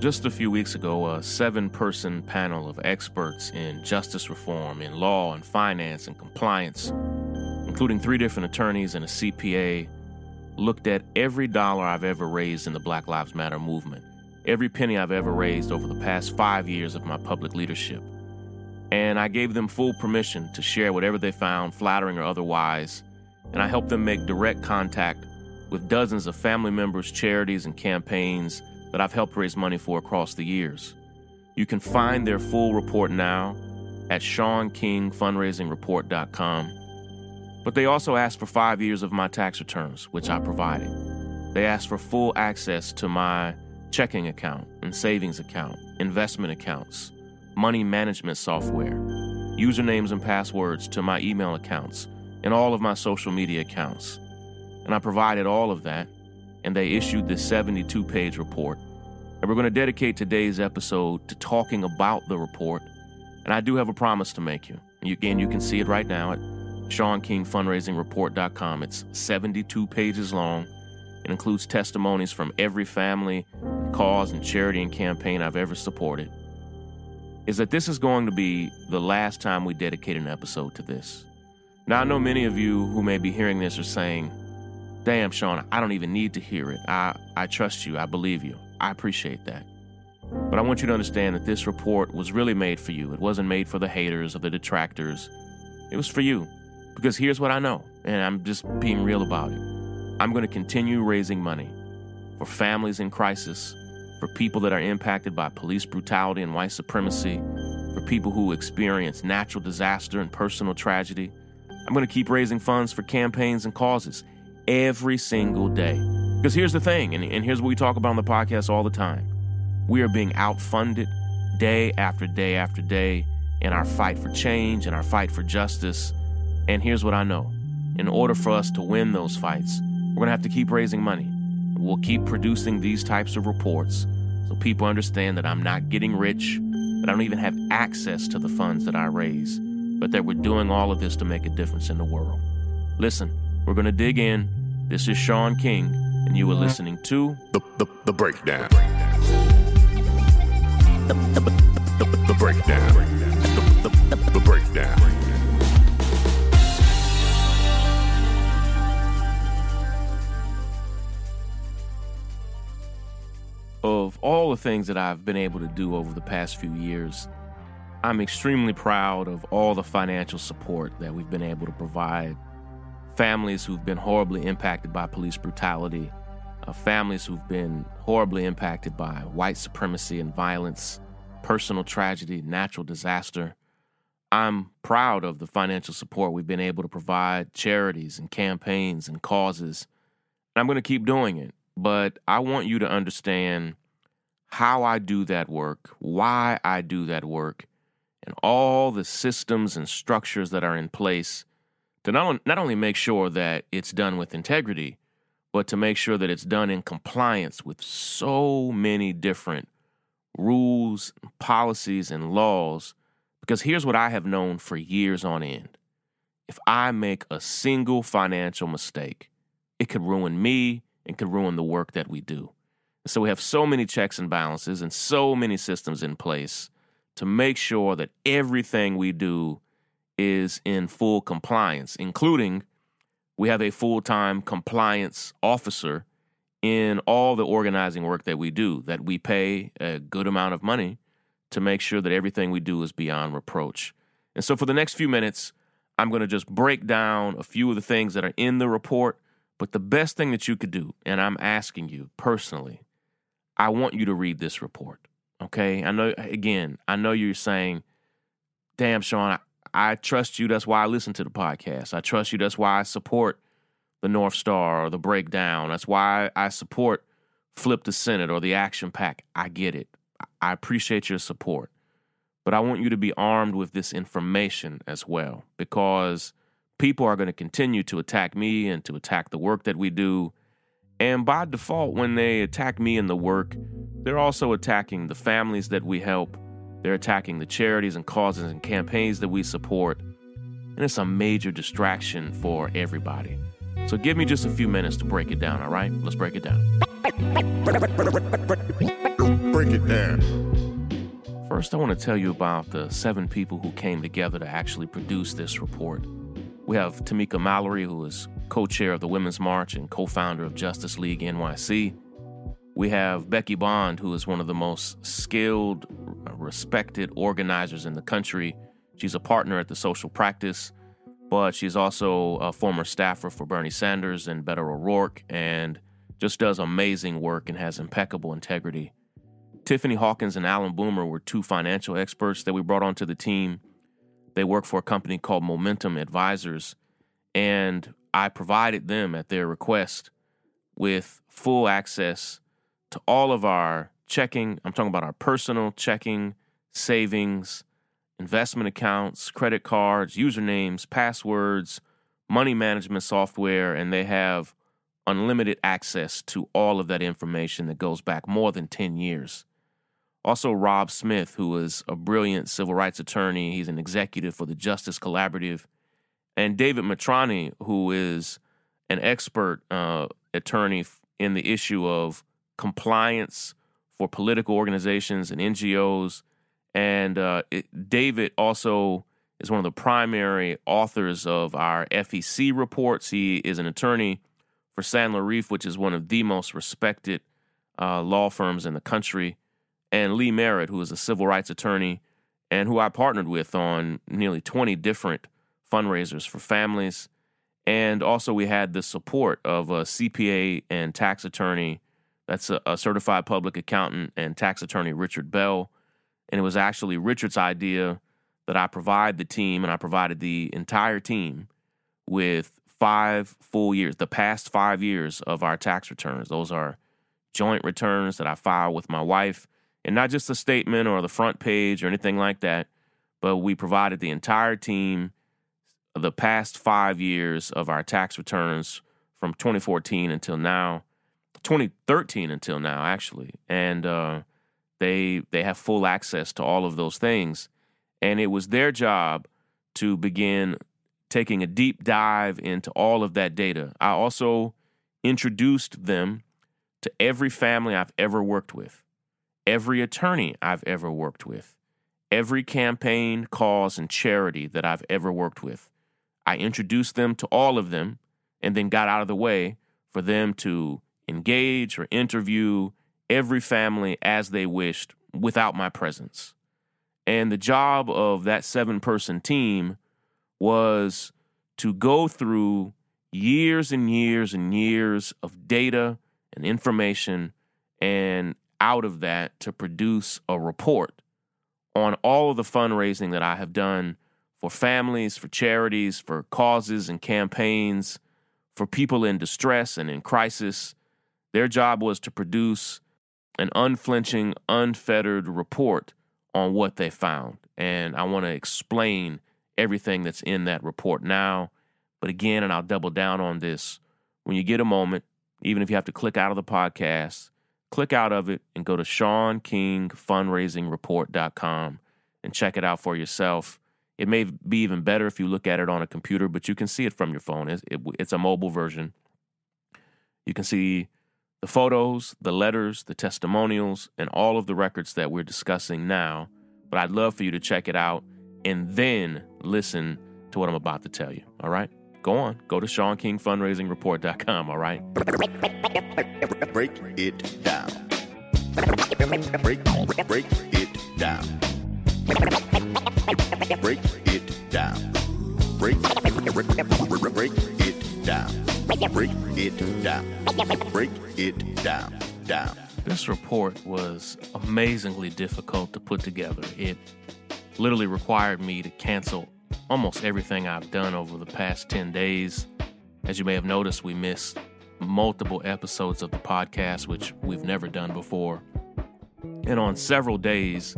Just a few weeks ago, a seven person panel of experts in justice reform, in law and finance and compliance, including three different attorneys and a CPA, looked at every dollar I've ever raised in the Black Lives Matter movement, every penny I've ever raised over the past five years of my public leadership. And I gave them full permission to share whatever they found, flattering or otherwise, and I helped them make direct contact with dozens of family members, charities, and campaigns that I've helped raise money for across the years. You can find their full report now at ShaunKingFundraisingReport.com. But they also asked for five years of my tax returns, which I provided. They asked for full access to my checking account and savings account, investment accounts, money management software, usernames and passwords to my email accounts, and all of my social media accounts. And I provided all of that and they issued this 72 page report. And we're going to dedicate today's episode to talking about the report. And I do have a promise to make you. again, you can see it right now at ShaunKingFundraisingReport.com. It's 72 pages long. It includes testimonies from every family, cause, and charity and campaign I've ever supported. Is that this is going to be the last time we dedicate an episode to this. Now, I know many of you who may be hearing this are saying, Damn, Shaun, I don't even need to hear it. I, I trust you. I believe you. I appreciate that. But I want you to understand that this report was really made for you. It wasn't made for the haters or the detractors. It was for you. Because here's what I know, and I'm just being real about it. I'm going to continue raising money for families in crisis, for people that are impacted by police brutality and white supremacy, for people who experience natural disaster and personal tragedy. I'm going to keep raising funds for campaigns and causes every single day. Because here's the thing, and, and here's what we talk about on the podcast all the time we are being outfunded day after day after day in our fight for change and our fight for justice. And here's what I know in order for us to win those fights, we're going to have to keep raising money. We'll keep producing these types of reports so people understand that I'm not getting rich, that I don't even have access to the funds that I raise, but that we're doing all of this to make a difference in the world. Listen, we're going to dig in. This is Shaun King, and you are listening to The, the, the Breakdown. The, the, the, the Breakdown. The, the, the, the Breakdown. Of all the things that I've been able to do over the past few years, I'm extremely proud of all the financial support that we've been able to provide families who've been horribly impacted by police brutality, uh, families who've been horribly impacted by white supremacy and violence, personal tragedy, natural disaster. I'm proud of the financial support we've been able to provide charities and campaigns and causes. And I'm going to keep doing it. But I want you to understand how I do that work, why I do that work, and all the systems and structures that are in place to not, not only make sure that it's done with integrity, but to make sure that it's done in compliance with so many different rules, policies, and laws. Because here's what I have known for years on end if I make a single financial mistake, it could ruin me and could ruin the work that we do. So we have so many checks and balances and so many systems in place to make sure that everything we do is in full compliance, including we have a full time compliance officer in all the organizing work that we do, that we pay a good amount of money to make sure that everything we do is beyond reproach. And so for the next few minutes, I'm going to just break down a few of the things that are in the report. But the best thing that you could do, and I'm asking you personally, I want you to read this report. Okay. I know, again, I know you're saying, damn, Shaun, I trust you. That's why I listen to the podcast. I trust you. That's why I support the North Star or the Breakdown. That's why I support flip the Senate or the Action PAC. I get it. I appreciate your support. But I want you to be armed with this information as well because people are going to continue to attack me and to attack the work that we do. And by default, when they attack me and the work, they're also attacking the families that we help. They're attacking the charities and causes and campaigns that we support. And it's a major distraction for everybody. So give me just a few minutes to break it down, all right? Let's break it down. Break it down. First, I want to tell you about the seven people who came together to actually produce this report. We have Tamika Mallory, who is co chair of the Women's March and co founder of Justice League NYC. We have Becky Bond, who is one of the most skilled, respected organizers in the country. She's a partner at the Social Practice, but she's also a former staffer for Bernie Sanders and Beto O'Rourke and just does amazing work and has impeccable integrity. Tiffany Hawkins and Alan Boomer were two financial experts that we brought onto the team. They work for a company called Momentum Advisors, and I provided them at their request with full access to all of our checking. I'm talking about our personal checking, savings, investment accounts, credit cards, usernames, passwords, money management software, and they have unlimited access to all of that information that goes back more than 10 years. Also, Rob Smith, who is a brilliant civil rights attorney, he's an executive for the Justice Collaborative, and David Mitrani, who is an expert uh, attorney in the issue of compliance for political organizations and NGOs. And uh, it, David also is one of the primary authors of our FEC reports. He is an attorney for Sandler Reiff, which is one of the most respected uh, law firms in the country, and Lee Merritt, who is a civil rights attorney and who I partnered with on nearly 20 different fundraisers for families. And also, we had the support of a CPA and tax attorney, that's a, a certified public accountant and tax attorney, Richard Bell. And it was actually Richard's idea that I provide the team, and I provided the entire team with five full years, the past five years of our tax returns. Those are joint returns that I file with my wife, and not just a statement or the front page or anything like that, but we provided the entire team the past five years of our tax returns from 2014 until now, 2013 until now, actually, and uh, they they have full access to all of those things, and it was their job to begin taking a deep dive into all of that data. I also introduced them to every family I've ever worked with, every attorney I've ever worked with, every campaign, cause, and charity that I've ever worked with. I introduced them to all of them and then got out of the way for them to engage or interview every family as they wished without my presence. And the job of that seven person team was to go through years and years and years of data and information and out of that to produce a report on all of the fundraising that I have done for families, for charities, for causes and campaigns, for people in distress and in crisis. Their job was to produce an unflinching, unfettered report on what they found. And I want to explain everything that's in that report now. But again, and I'll double down on this when you get a moment, even if you have to click out of the podcast, click out of it and go to ShaunKingFundraisingReport.com and check it out for yourself. It may be even better if you look at it on a computer, but you can see it from your phone. It's, it, it's a mobile version. You can see the photos, the letters, the testimonials, and all of the records that we're discussing now. But I'd love for you to check it out and then listen to what I'm about to tell you. All right? Go on. Go to ShaunKingFundraisingReport.com. All right? Break it down. Break, break it down. Break it down. Break, break it down. Break it down. Break it down. Down. This report was amazingly difficult to put together. It literally required me to cancel almost everything I've done over the past 10 days. As you may have noticed, we missed multiple episodes of the podcast, which we've never done before. And on several days,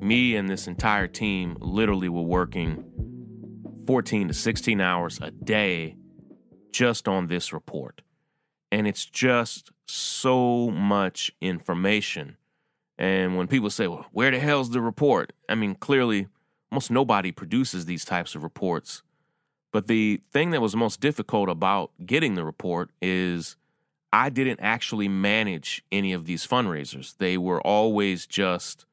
me and this entire team literally were working 14 to 16 hours a day just on this report. And it's just so much information. And when people say, well, where the hell's the report? I mean, clearly, almost nobody produces these types of reports. But the thing that was most difficult about getting the report is I didn't actually manage any of these fundraisers. They were always just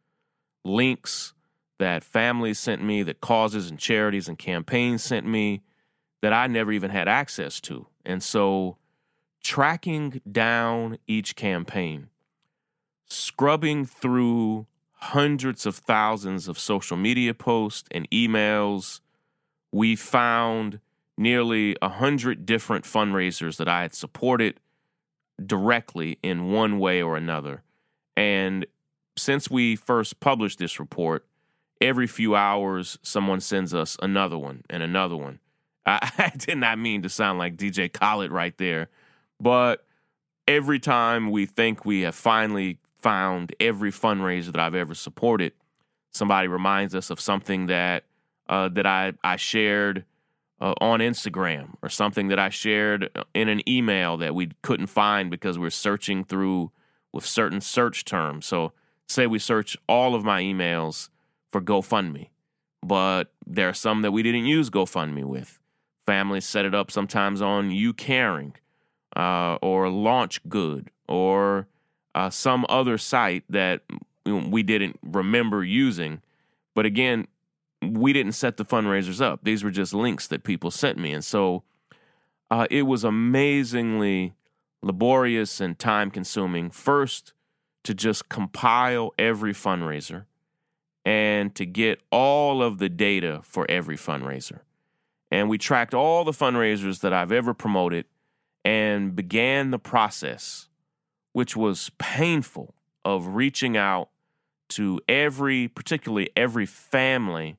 links that families sent me, that causes and charities and campaigns sent me that I never even had access to. And so tracking down each campaign, scrubbing through hundreds of thousands of social media posts and emails, we found nearly a hundred different fundraisers that I had supported directly in one way or another. And since we first published this report, every few hours someone sends us another one and another one. I, I did not mean to sound like DJ Khaled right there, but every time we think we have finally found every fundraiser that I've ever supported, somebody reminds us of something that uh, that I I shared uh, on Instagram or something that I shared in an email that we couldn't find because we're searching through with certain search terms. So say we search all of my emails for GoFundMe, but there are some that we didn't use GoFundMe with. Families set it up sometimes on YouCaring uh, or Launch Good or uh, some other site that we didn't remember using. But again, we didn't set the fundraisers up. These were just links that people sent me. And so uh, it was amazingly laborious and time consuming. First, to just compile every fundraiser and to get all of the data for every fundraiser. And we tracked all the fundraisers that I've ever promoted and began the process, which was painful, of reaching out to every, particularly every family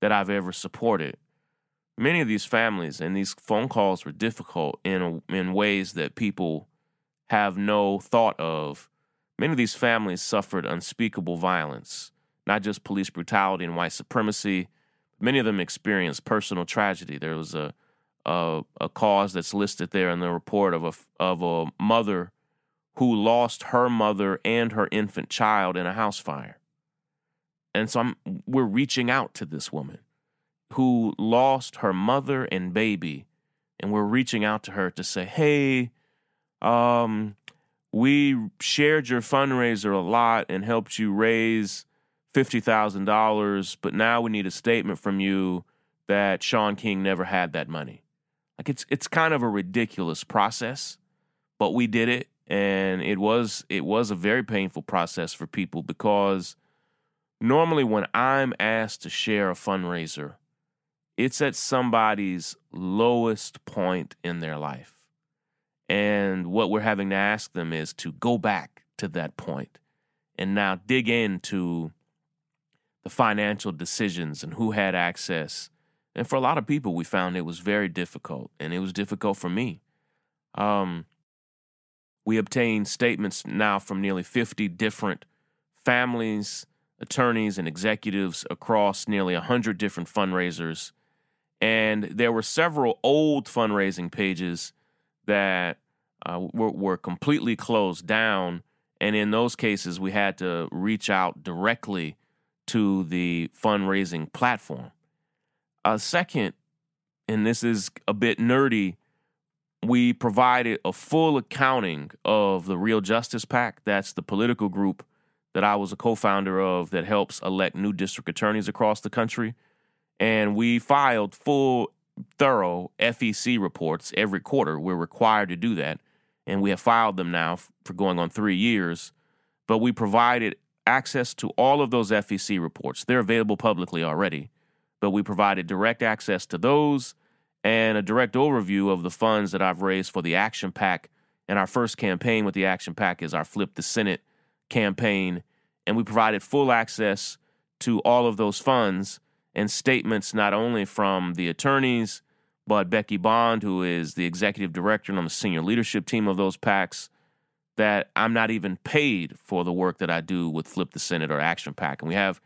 that I've ever supported. Many of these families and these phone calls were difficult in a, in ways that people have no thought of. Many of these families suffered unspeakable violence not just police brutality and white supremacy. Many of them experienced personal tragedy. There was a a, a cause that's listed there in the report of a of a mother who lost her mother and her infant child in a house fire. And so I'm, we're reaching out to this woman who lost her mother and baby, and we're reaching out to her to say, "Hey, um, we shared your fundraiser a lot and helped you raise $50,000, but now we need a statement from you that Shaun King never had that money. Like it's it's kind of a ridiculous process, but we did it and it was it was a very painful process for people because normally when I'm asked to share a fundraiser, it's at somebody's lowest point in their life. And what we're having to ask them is to go back to that point and now dig into the financial decisions and who had access. And for a lot of people, we found it was very difficult, and it was difficult for me. Um, we obtained statements now from nearly 50 different families, attorneys, and executives across nearly 100 different fundraisers. And there were several old fundraising pages that uh, were, were completely closed down. And in those cases, we had to reach out directly to the fundraising platform. A second, and this is a bit nerdy, we provided a full accounting of the Real Justice PAC. That's the political group that I was a co founder of that helps elect new district attorneys across the country. And we filed full, thorough FEC reports every quarter. We're required to do that. And we have filed them now for going on three years. But we provided access to all of those FEC reports. They're available publicly already, but we provided direct access to those and a direct overview of the funds that I've raised for the Action PAC. And our first campaign with the Action PAC is our Flip the Senate campaign. And we provided full access to all of those funds and statements not only from the attorneys, but Becky Bond, who is the executive director and on the senior leadership team of those PACs, that I'm not even paid for the work that I do with Flip the Senate or Action PAC. And we have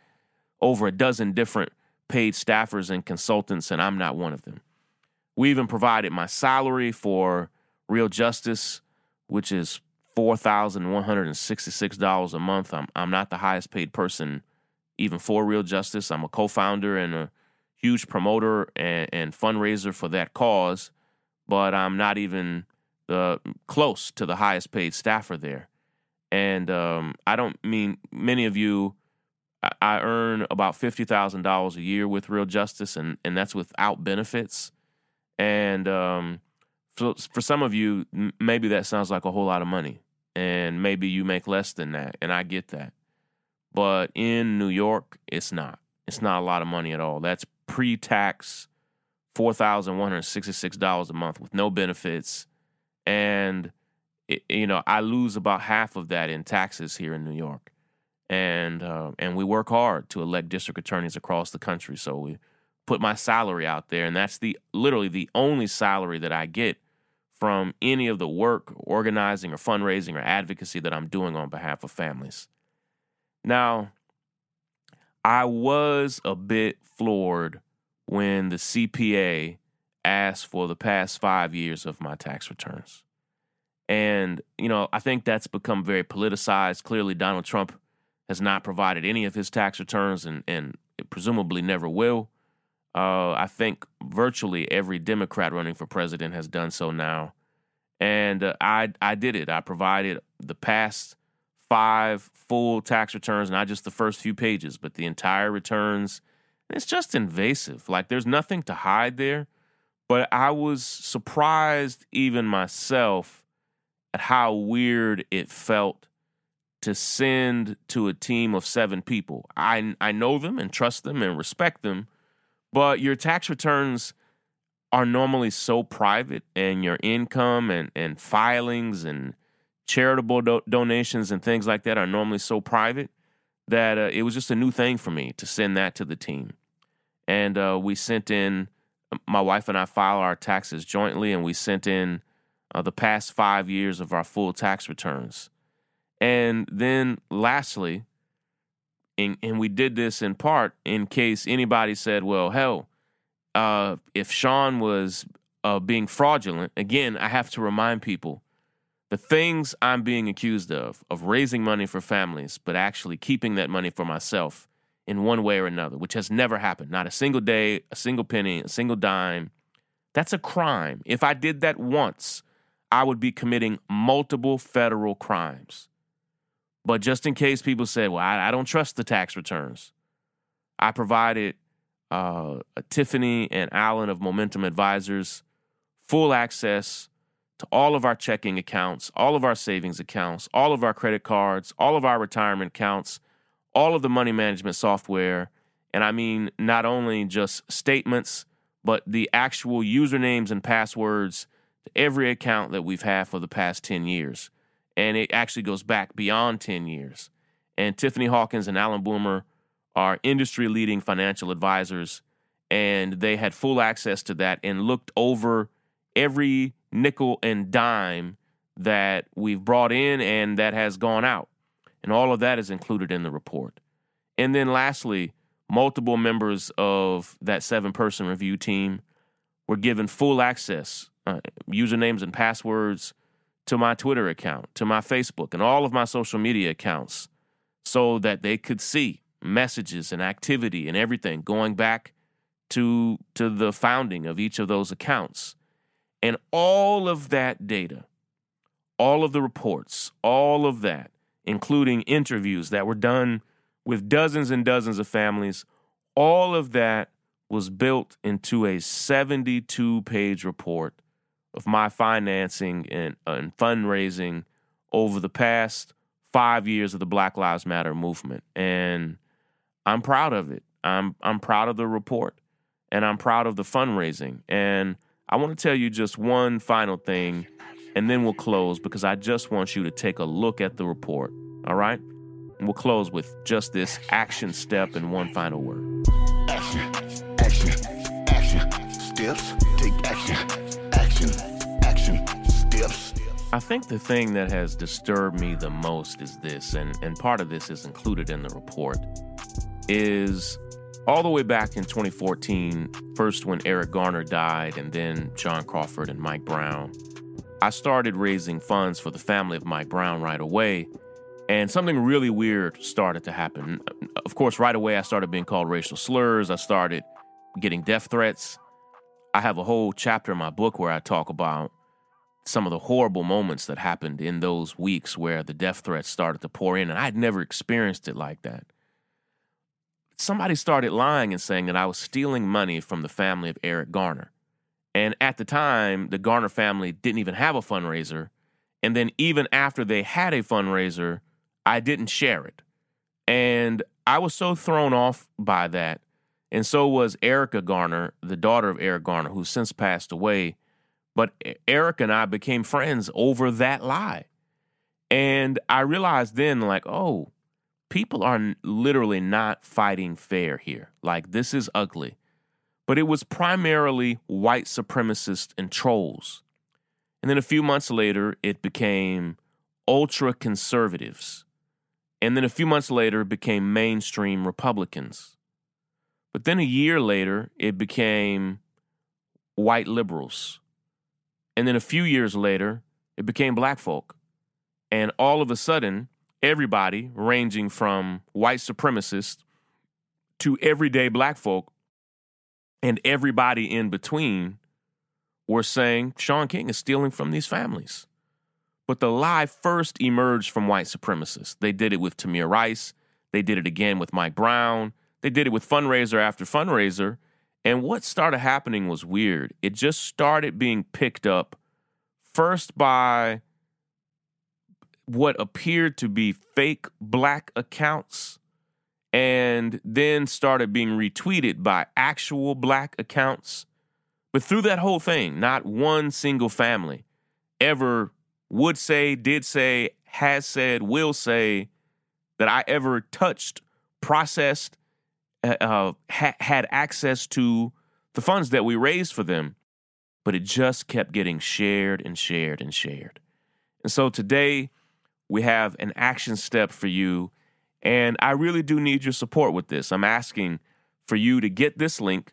over a dozen different paid staffers and consultants, and I'm not one of them. We even provided my salary for Real Justice, which is $4,166 a month. I'm, I'm not the highest paid person even for Real Justice. I'm a co founder and a huge promoter and, and, fundraiser for that cause, but I'm not even the close to the highest paid staffer there. And um, I don't mean many of you. I earn about fifty thousand dollars a year with Real Justice, and and that's without benefits. And um, for, for some of you, maybe that sounds like a whole lot of money, and maybe you make less than that, and I get that. But in New York, it's not. It's not a lot of money at all. That's pre-tax, four thousand one hundred sixty-six dollars a month with no benefits, and it, you know I lose about half of that in taxes here in New York, and uh, and we work hard to elect district attorneys across the country. So we put my salary out there, and that's the literally the only salary that I get from any of the work, organizing, or fundraising or advocacy that I'm doing on behalf of families. Now, I was a bit floored when the CPA asked for the past five years of my tax returns. And, you know, I think that's become very politicized. Clearly, Donald Trump has not provided any of his tax returns and, and presumably never will. Uh, I think virtually every Democrat running for president has done so now, and uh, I I did it. I provided the past five full tax returns, not just the first few pages, but the entire returns. It's just invasive. Like there's nothing to hide there. But I was surprised, even myself, at how weird it felt to send to a team of seven people. I I know them and trust them and respect them but your tax returns are normally so private, and your income and, and filings and charitable do- donations and things like that are normally so private that uh, it was just a new thing for me to send that to the team. And uh, we sent in, my wife and I file our taxes jointly, and we sent in uh, the past five years of our full tax returns. And then lastly, and, and we did this in part in case anybody said, well, hell, uh, if Shaun was uh, being fraudulent, again, I have to remind people the things I'm being accused of, of raising money for families, but actually keeping that money for myself in one way or another, which has never happened. Not a single day, a single penny, a single dime. That's a crime. If I did that once, I would be committing multiple federal crimes. But just in case people say, well, I, I don't trust the tax returns, I provided uh, Tiffany and Alan of Momentum Advisors full access to all of our checking accounts, all of our savings accounts, all of our credit cards, all of our retirement accounts, all of the money management software. And I mean, not only just statements, but the actual usernames and passwords to every account that we've had for the past 10 years and it actually goes back beyond 10 years. And Tiffany Hawkins and Alan Boomer are industry leading financial advisors, and they had full access to that and looked over every nickel and dime that we've brought in and that has gone out. And all of that is included in the report. And then lastly, multiple members of that seven person review team were given full access, uh, usernames and passwords to my Twitter account, to my Facebook, and all of my social media accounts so that they could see messages and activity and everything going back to, to the founding of each of those accounts. And all of that data, all of the reports, all of that, including interviews that were done with dozens and dozens of families, all of that was built into a 72 page report of my financing and, and fundraising over the past five years of the Black Lives Matter movement, and I'm proud of it. I'm I'm proud of the report, and I'm proud of the fundraising. And I want to tell you just one final thing, and then we'll close because I just want you to take a look at the report. All right, and we'll close with just this action step and one final word. Action, action, action. Steps, take action action, action, steps. I think the thing that has disturbed me the most is this, and, and part of this is included in the report, is all the way back in 2014, first when Eric Garner died, and then John Crawford and Mike Brown. I started raising funds for the family of Mike Brown right away, and something really weird started to happen. Of course, right away, I started being called racial slurs. I started getting death threats. I have a whole chapter in my book where I talk about some of the horrible moments that happened in those weeks where the death threats started to pour in, and I'd never experienced it like that. Somebody started lying and saying that I was stealing money from the family of Eric Garner. And at the time, the Garner family didn't even have a fundraiser. And then, even after they had a fundraiser, I didn't share it. And I was so thrown off by that. And so was Erica Garner, the daughter of Eric Garner, who's since passed away. But Eric and I became friends over that lie. And I realized then, like, oh, people are literally not fighting fair here. Like, this is ugly. But it was primarily white supremacists and trolls. And then a few months later, it became ultra conservatives and then a few months later, it became mainstream Republicans. But then a year later, it became white liberals. And then a few years later, it became black folk. And all of a sudden, everybody, ranging from white supremacists to everyday black folk, and everybody in between, were saying Shaun King is stealing from these families. But the lie first emerged from white supremacists. They did it with Tamir Rice. They did it again with Mike Brown. They did it with fundraiser after fundraiser. And what started happening was weird. It just started being picked up first by what appeared to be fake black accounts and then started being retweeted by actual black accounts. But through that whole thing, not one single family ever would say, did say, has said, will say that I ever touched, processed, uh, uh, ha- had access to the funds that we raised for them. But it just kept getting shared and shared and shared. And so today we have an action step for you. And I really do need your support with this. I'm asking for you to get this link,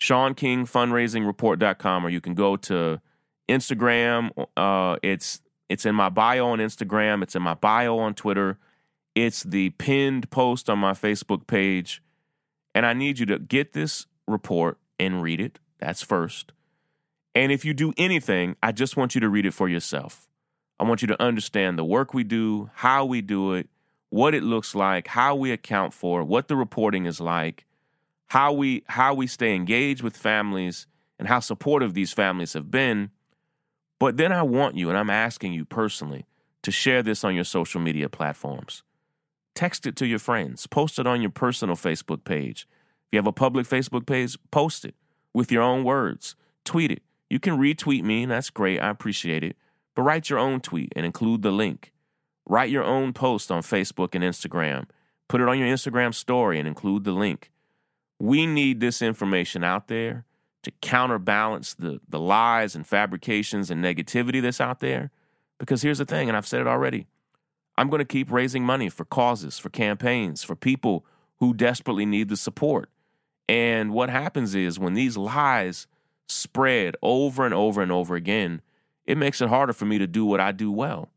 ShaunKingFundraisingReport.com, or you can go to Instagram. Uh, it's it's in my bio on Instagram. It's in my bio on Twitter. It's the pinned post on my Facebook page. And I need you to get this report and read it. That's first. And if you do anything, I just want you to read it for yourself. I want you to understand the work we do, how we do it, what it looks like, how we account for what the reporting is like, how we how we stay engaged with families and how supportive these families have been but then I want you, and I'm asking you personally, to share this on your social media platforms. Text it to your friends, post it on your personal Facebook page. If you have a public Facebook page, post it with your own words. Tweet it. You can retweet me, and that's great. I appreciate it. But write your own tweet and include the link. Write your own post on Facebook and Instagram. Put it on your Instagram story and include the link. We need this information out there to counterbalance the the lies and fabrications and negativity that's out there. Because here's the thing, and I've said it already. I'm going to keep raising money for causes, for campaigns, for people who desperately need the support. And what happens is when these lies spread over and over and over again, it makes it harder for me to do what I do well.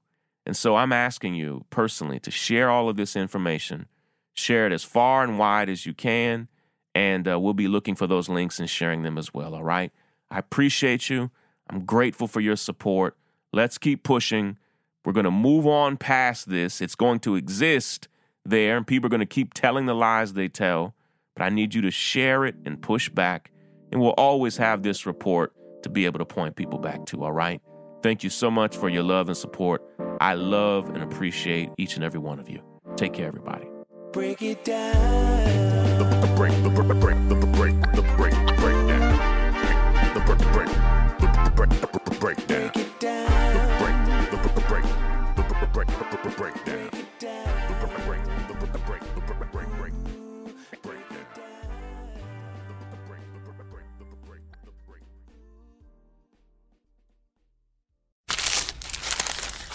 And so I'm asking you personally to share all of this information, share it as far and wide as you can, and uh, we'll be looking for those links and sharing them as well. All right. I appreciate you. I'm grateful for your support. Let's keep pushing. We're going to move on past this. It's going to exist there, and people are going to keep telling the lies they tell. But I need you to share it and push back. And we'll always have this report to be able to point people back to. All right. Thank you so much for your love and support. I love and appreciate each and every one of you. Take care, everybody. Break it down. The break, the break, the break, the break, the break, the breakdown. The break, the break,